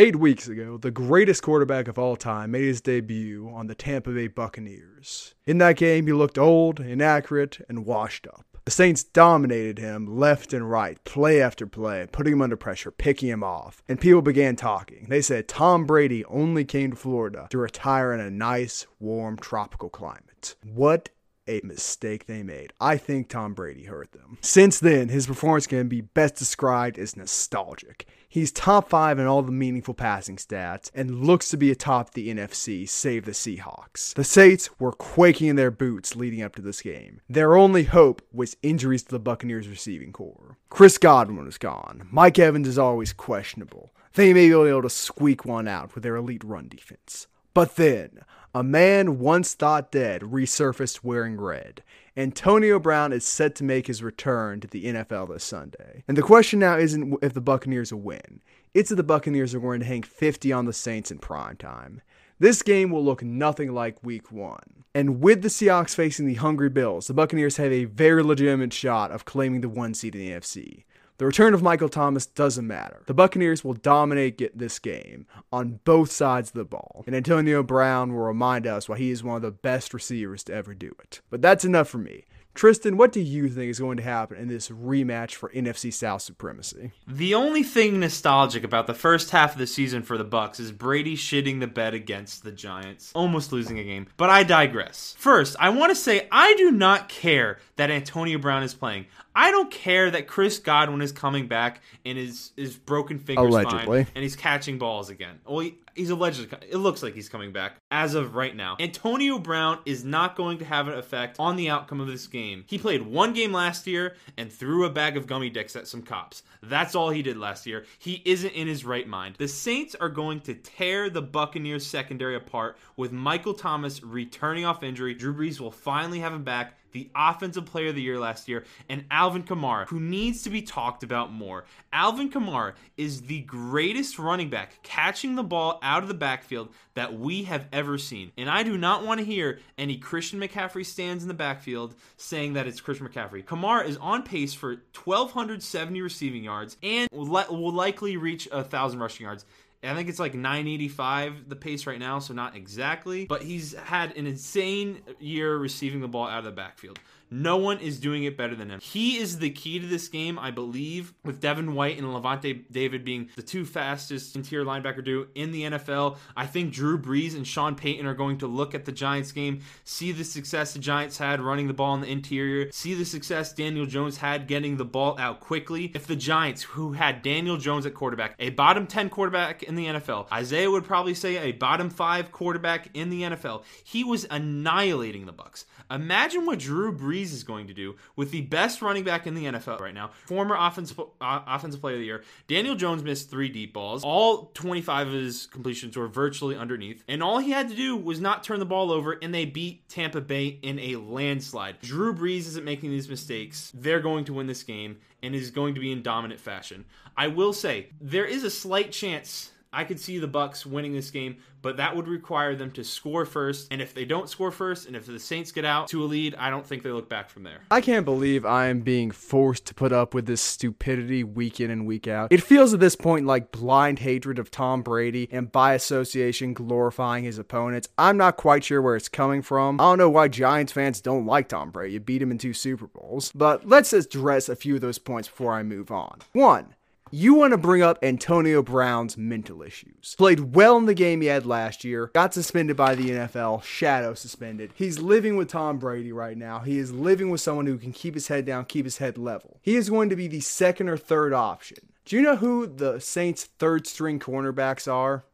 Eight weeks ago, the greatest quarterback of all time made his debut on the Tampa Bay Buccaneers. In that game, he looked old, inaccurate, and washed up. The Saints dominated him left and right, play after play, putting him under pressure, picking him off. And people began talking. They said Tom Brady only came to Florida to retire in a nice, warm, tropical climate. What a mistake they made. I think Tom Brady hurt them. Since then, his performance can be best described as nostalgic. He's top five in all the meaningful passing stats and looks to be atop the NFC, save the Seahawks. The Saints were quaking in their boots leading up to this game. Their only hope was injuries to the Buccaneers receiving corps. Chris Godwin was gone. Mike Evans is always questionable. They may be able to squeak one out with their elite run defense. But then, a man once thought dead resurfaced wearing red. Antonio Brown is set to make his return to the NFL this Sunday. And the question now isn't if the Buccaneers will win, it's if the Buccaneers are going to hang 50 on the Saints in prime time. This game will look nothing like week one. And with the Seahawks facing the hungry Bills, the Buccaneers have a very legitimate shot of claiming the one seed in the AFC. The return of Michael Thomas doesn't matter. The Buccaneers will dominate this game on both sides of the ball, and Antonio Brown will remind us why he is one of the best receivers to ever do it. But that's enough for me. Tristan, what do you think is going to happen in this rematch for NFC South supremacy? The only thing nostalgic about the first half of the season for the Bucks is Brady shitting the bed against the Giants, almost losing a game. But I digress. First, I want to say I do not care that Antonio Brown is playing. I don't care that Chris Godwin is coming back and is is broken fingers Allegedly. fine, and he's catching balls again. Well, he, he's allegedly. It looks like he's coming back as of right now. Antonio Brown is not going to have an effect on the outcome of this game. He played one game last year and threw a bag of gummy dicks at some cops. That's all he did last year. He isn't in his right mind. The Saints are going to tear the Buccaneers secondary apart with Michael Thomas returning off injury. Drew Brees will finally have him back the offensive player of the year last year, and Alvin Kamara, who needs to be talked about more. Alvin Kamara is the greatest running back catching the ball out of the backfield that we have ever seen. And I do not want to hear any Christian McCaffrey stands in the backfield saying that it's Christian McCaffrey. Kamara is on pace for 1,270 receiving yards and will, likely reach a 1,000 rushing yards. I think it's like 985 the pace right now, so not exactly, but he's had an insane year receiving the ball out of the backfield. No one is doing it better than him. He is the key to this game, I believe, with Devin White and Lavonte David being the two fastest interior linebacker do in the NFL. I think Drew Brees and Sean Payton are going to look at the Giants game, see the success the Giants had running the ball in the interior, see the success Daniel Jones had getting the ball out quickly. If the Giants, who had Daniel Jones at quarterback, a bottom 10 quarterback in the NFL, Isaiah would probably say a bottom 5 quarterback in the NFL, he was annihilating the Bucks. Imagine what Drew Brees is going to do with the best running back in the NFL right now, former offensive uh, offensive player of the year. Daniel Jones missed three deep balls. All 25 of his completions were virtually underneath, and all he had to do was not turn the ball over, and they beat Tampa Bay in a landslide. Drew Brees isn't making these mistakes. They're going to win this game and is going to be in dominant fashion. I will say there is a slight chance I could see the Bucks winning this game, but that would require them to score first. And if they don't score first, and if the Saints get out to a lead, I don't think they look back from there. I can't believe I am being forced to put up with this stupidity week in and week out. It feels at this point like blind hatred of Tom Brady and by association glorifying his opponents. I'm not quite sure where it's coming from. I don't know why Giants fans don't like Tom Brady. You beat him in two Super Bowls. But let's address a few of those points before I move on. One, you want to bring up Antonio Brown's mental issues. Played well in the game he had last year, got suspended by the NFL, shadow suspended. He's living with Tom Brady right now. He is living with someone who can keep his head down, keep his head level. He is going to be the second or third option. Do you know who the Saints' third string cornerbacks are?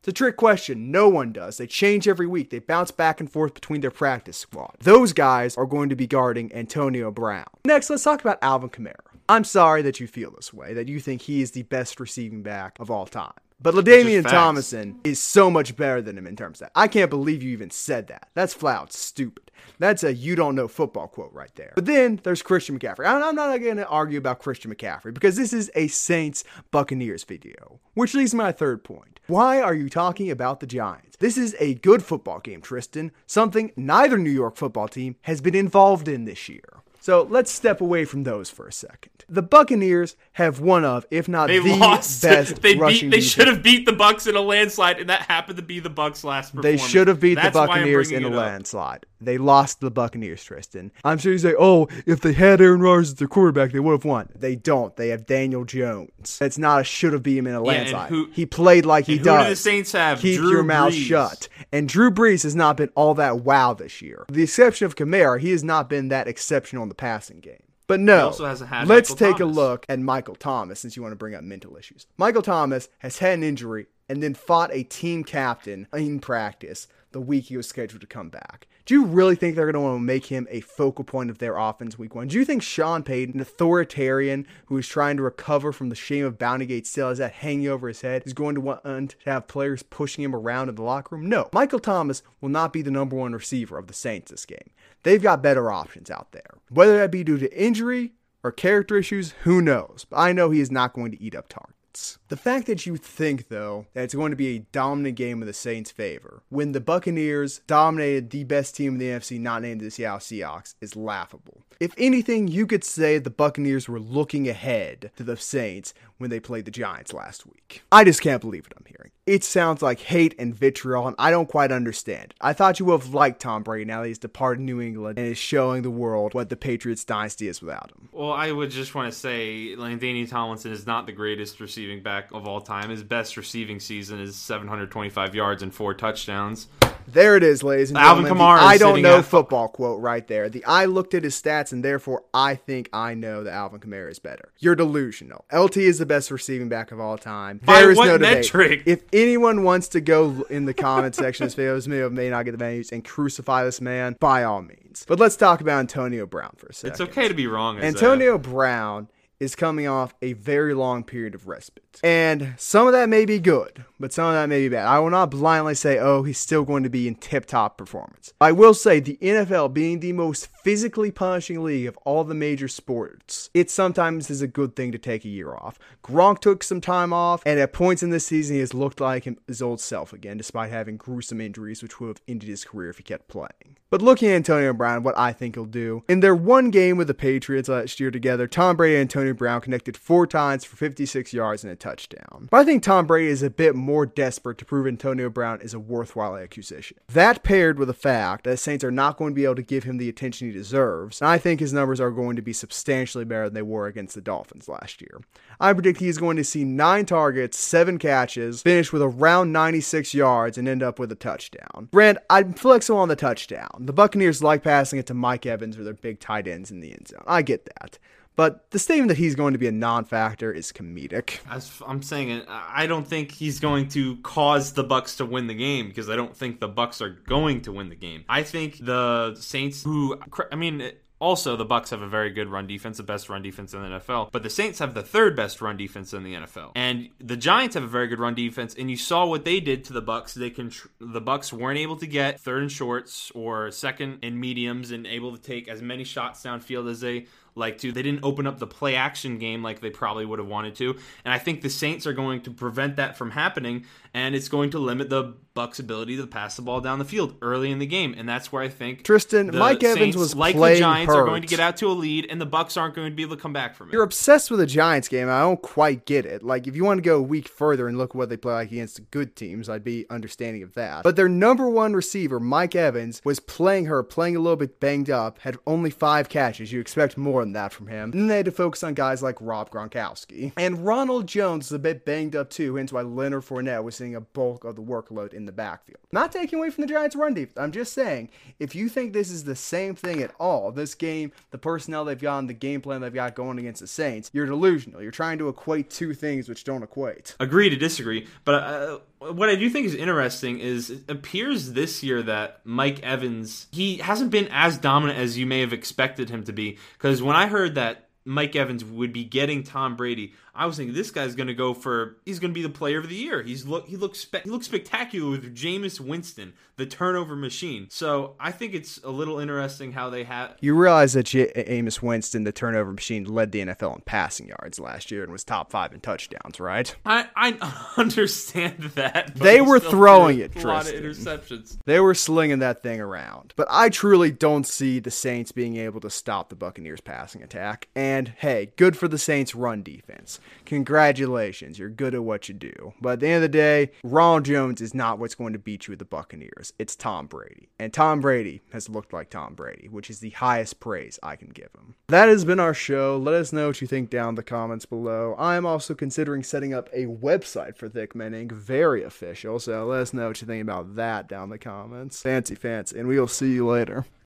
It's a trick question. No one does. They change every week. They bounce back and forth between their practice squad. Those guys are going to be guarding Antonio Brown. Next, let's talk about Alvin Kamara. I'm sorry that you feel this way, that you think he is the best receiving back of all time. But LaDainian Tomlinson is so much better than him in terms of that. I can't believe you even said that. That's flat out stupid. That's a you don't know football quote right there. But then there's Christian McCaffrey. I'm not going to argue about Christian McCaffrey because this is a Saints Buccaneers video, which leads to my third point. Why are you talking about the Giants? This is a good football game, Tristan, something neither New York football team has been involved in this year. So let's step away from those for a second. The Buccaneers have one of, if not They the lost. best they rushing beat. They should have beat the Bucks in a landslide, and that happened to be the Bucks' last. They should have beat That's the Buccaneers in a landslide. They lost the Buccaneers, Tristan. I'm sure you say, "Oh, if they had Aaron Rodgers as their quarterback, they would have won." They don't. They have Daniel Jones. It's not a should have beat him in a Yeah, landslide. who- he played like he does. do the Saints have? Keep Drew your mouth Brees. shut. And Drew Brees has not been all that wow this year. With the exception of Kamara, he has not been that exceptional the passing game. But no, also hasn't had let's take a look at Michael Thomas since you want to bring up mental issues. Michael Thomas has had an injury and then fought a team captain in practice the week he was scheduled to come back. Do you really think they're going to want to make him a focal point of their offense week one? Do you think Sean Payton, an authoritarian who is trying to recover from the shame of Bountygate still has that hanging over his head, is going to want uh, to have players pushing him around in the locker room? No. Michael Thomas will not be the number one receiver of the Saints this game. They've got better options out there. Whether that be due to injury or character issues, who knows? But I know he is not going to eat up targets. The fact that you think, though, that it's going to be a dominant game in the Saints' favor when the Buccaneers dominated the best team in the NFC, not named the Seattle Seahawks, is laughable. If anything, you could say the Buccaneers were looking ahead to the Saints when they played the Giants last week. I just can't believe it. I'm It sounds like hate and vitriol, and I don't quite understand. I thought you would have liked Tom Brady now that he's departed New England and is showing the world what the Patriots dynasty is without him. Well, I would just want to say LaDainian Tomlinson is not the greatest receiving back of all time. His best receiving season is 725 yards and four touchdowns. There it is, ladies and Alvin gentlemen. Kamara the I don't know football quote right there. The I looked at his stats and therefore I think I know that Alvin Kamara is better. You're delusional. LT is the best receiving back of all time. By There is what no debate. metric? If anyone wants to go in the comment section of this video, this video may not get the venues and crucify this man, by all means. But let's talk about Antonio Brown for a second. It's okay to be wrong. Antonio Brown is coming off a very long period of respite. And some of that may be good, but some of that may be bad. I will not blindly say, oh, he's still going to be in tip top performance. I will say, the NFL being the most physically punishing league of all the major sports, it sometimes is a good thing to take a year off. Gronk took some time off, and at points in this season, he has looked like his old self again, despite having gruesome injuries, which would have ended his career if he kept playing. But looking at Antonio Brown, what I think he'll do, in their one game with the Patriots last year together, Tom Brady and Antonio Brown connected four times for 56 yards and a touchdown. But I think Tom Brady is a bit more desperate to prove Antonio Brown is a worthwhile acquisition. That paired with the fact that the Saints are not going to be able to give him the attention he deserves, and I think his numbers are going to be substantially better than they were against the Dolphins last year. I predict he is going to see nine targets, seven catches, finish with around 96 yards, and end up with a touchdown. Brand, I'm flexible on the touchdown. The Buccaneers like passing it to Mike Evans or their big tight ends in the end zone. I get that. But the statement that he's going to be a non factor is comedic. As I'm saying it, I don't think he's going to cause the Bucks to win the game because I don't think the Bucks are going to win the game. I think the Saints, who I mean. Also, the Bucks have a very good run defense, the best run defense in the NFL. But the Saints have the third best run defense in the NFL, and the Giants have a very good run defense. And you saw what they did to the Bucks. They can the Bucks weren't able to get third and shorts or second and mediums, and able to take as many shots downfield as they like to. They didn't open up the play action game like they probably would have wanted to. And I think the Saints are going to prevent that from happening and it's going to limit the Bucks ability to pass the ball down the field early in the game. And that's where I think Tristan, Mike Evans was like the Giants hurt. are going to get out to a lead and the Bucks aren't going to be able to come back from it. You're obsessed with the Giants game. I don't quite get it. Like, if you want to go a week further and look what they play like against good teams, I'd be understanding of that. But their number one receiver, Mike Evans, was playing her, playing a little bit banged up, had only five catches. You expect more than that from him. And then they had to focus on guys like Rob Gronkowski. And Ronald Jones is a bit banged up too, hence why Leonard Fournette was seeing a bulk of the workload in the backfield. Not taking away from the Giants' run defense. I'm just saying, if you think this is the same thing at all, this game, the personnel they've got, and the game plan they've got going against the Saints, you're delusional. You're trying to equate two things which don't equate. Agree to disagree, but uh, what I do think is interesting is it appears this year that Mike Evans he hasn't been as dominant as you may have expected him to be. Because when I heard that Mike Evans would be getting Tom Brady, I was thinking this guy's going to go for he's going to be the player of the year. He's look he looks spe- he looks spectacular with Jameis Winston, the turnover machine. So I think it's a little interesting how they have. You realize that J- Jameis Winston, the turnover machine, led the NFL in passing yards last year and was top five in touchdowns, right? I I understand that. They were throwing it, A lot of interceptions. They were slinging that thing around. But I truly don't see the Saints being able to stop the Buccaneers passing attack. And hey, good for the Saints run defense. Congratulations, you're good at what you do. But at the end of the day, Ronald Jones is not what's going to beat you with the Buccaneers. It's Tom Brady. And Tom Brady has looked like Tom Brady, which is the highest praise I can give him. That has been our show. Let us know what you think down in the comments below. I am also considering setting up a website for Thick Men Inc. Very official. So let us know what you think about that down in the comments. Fancy, fancy. And we will see you later.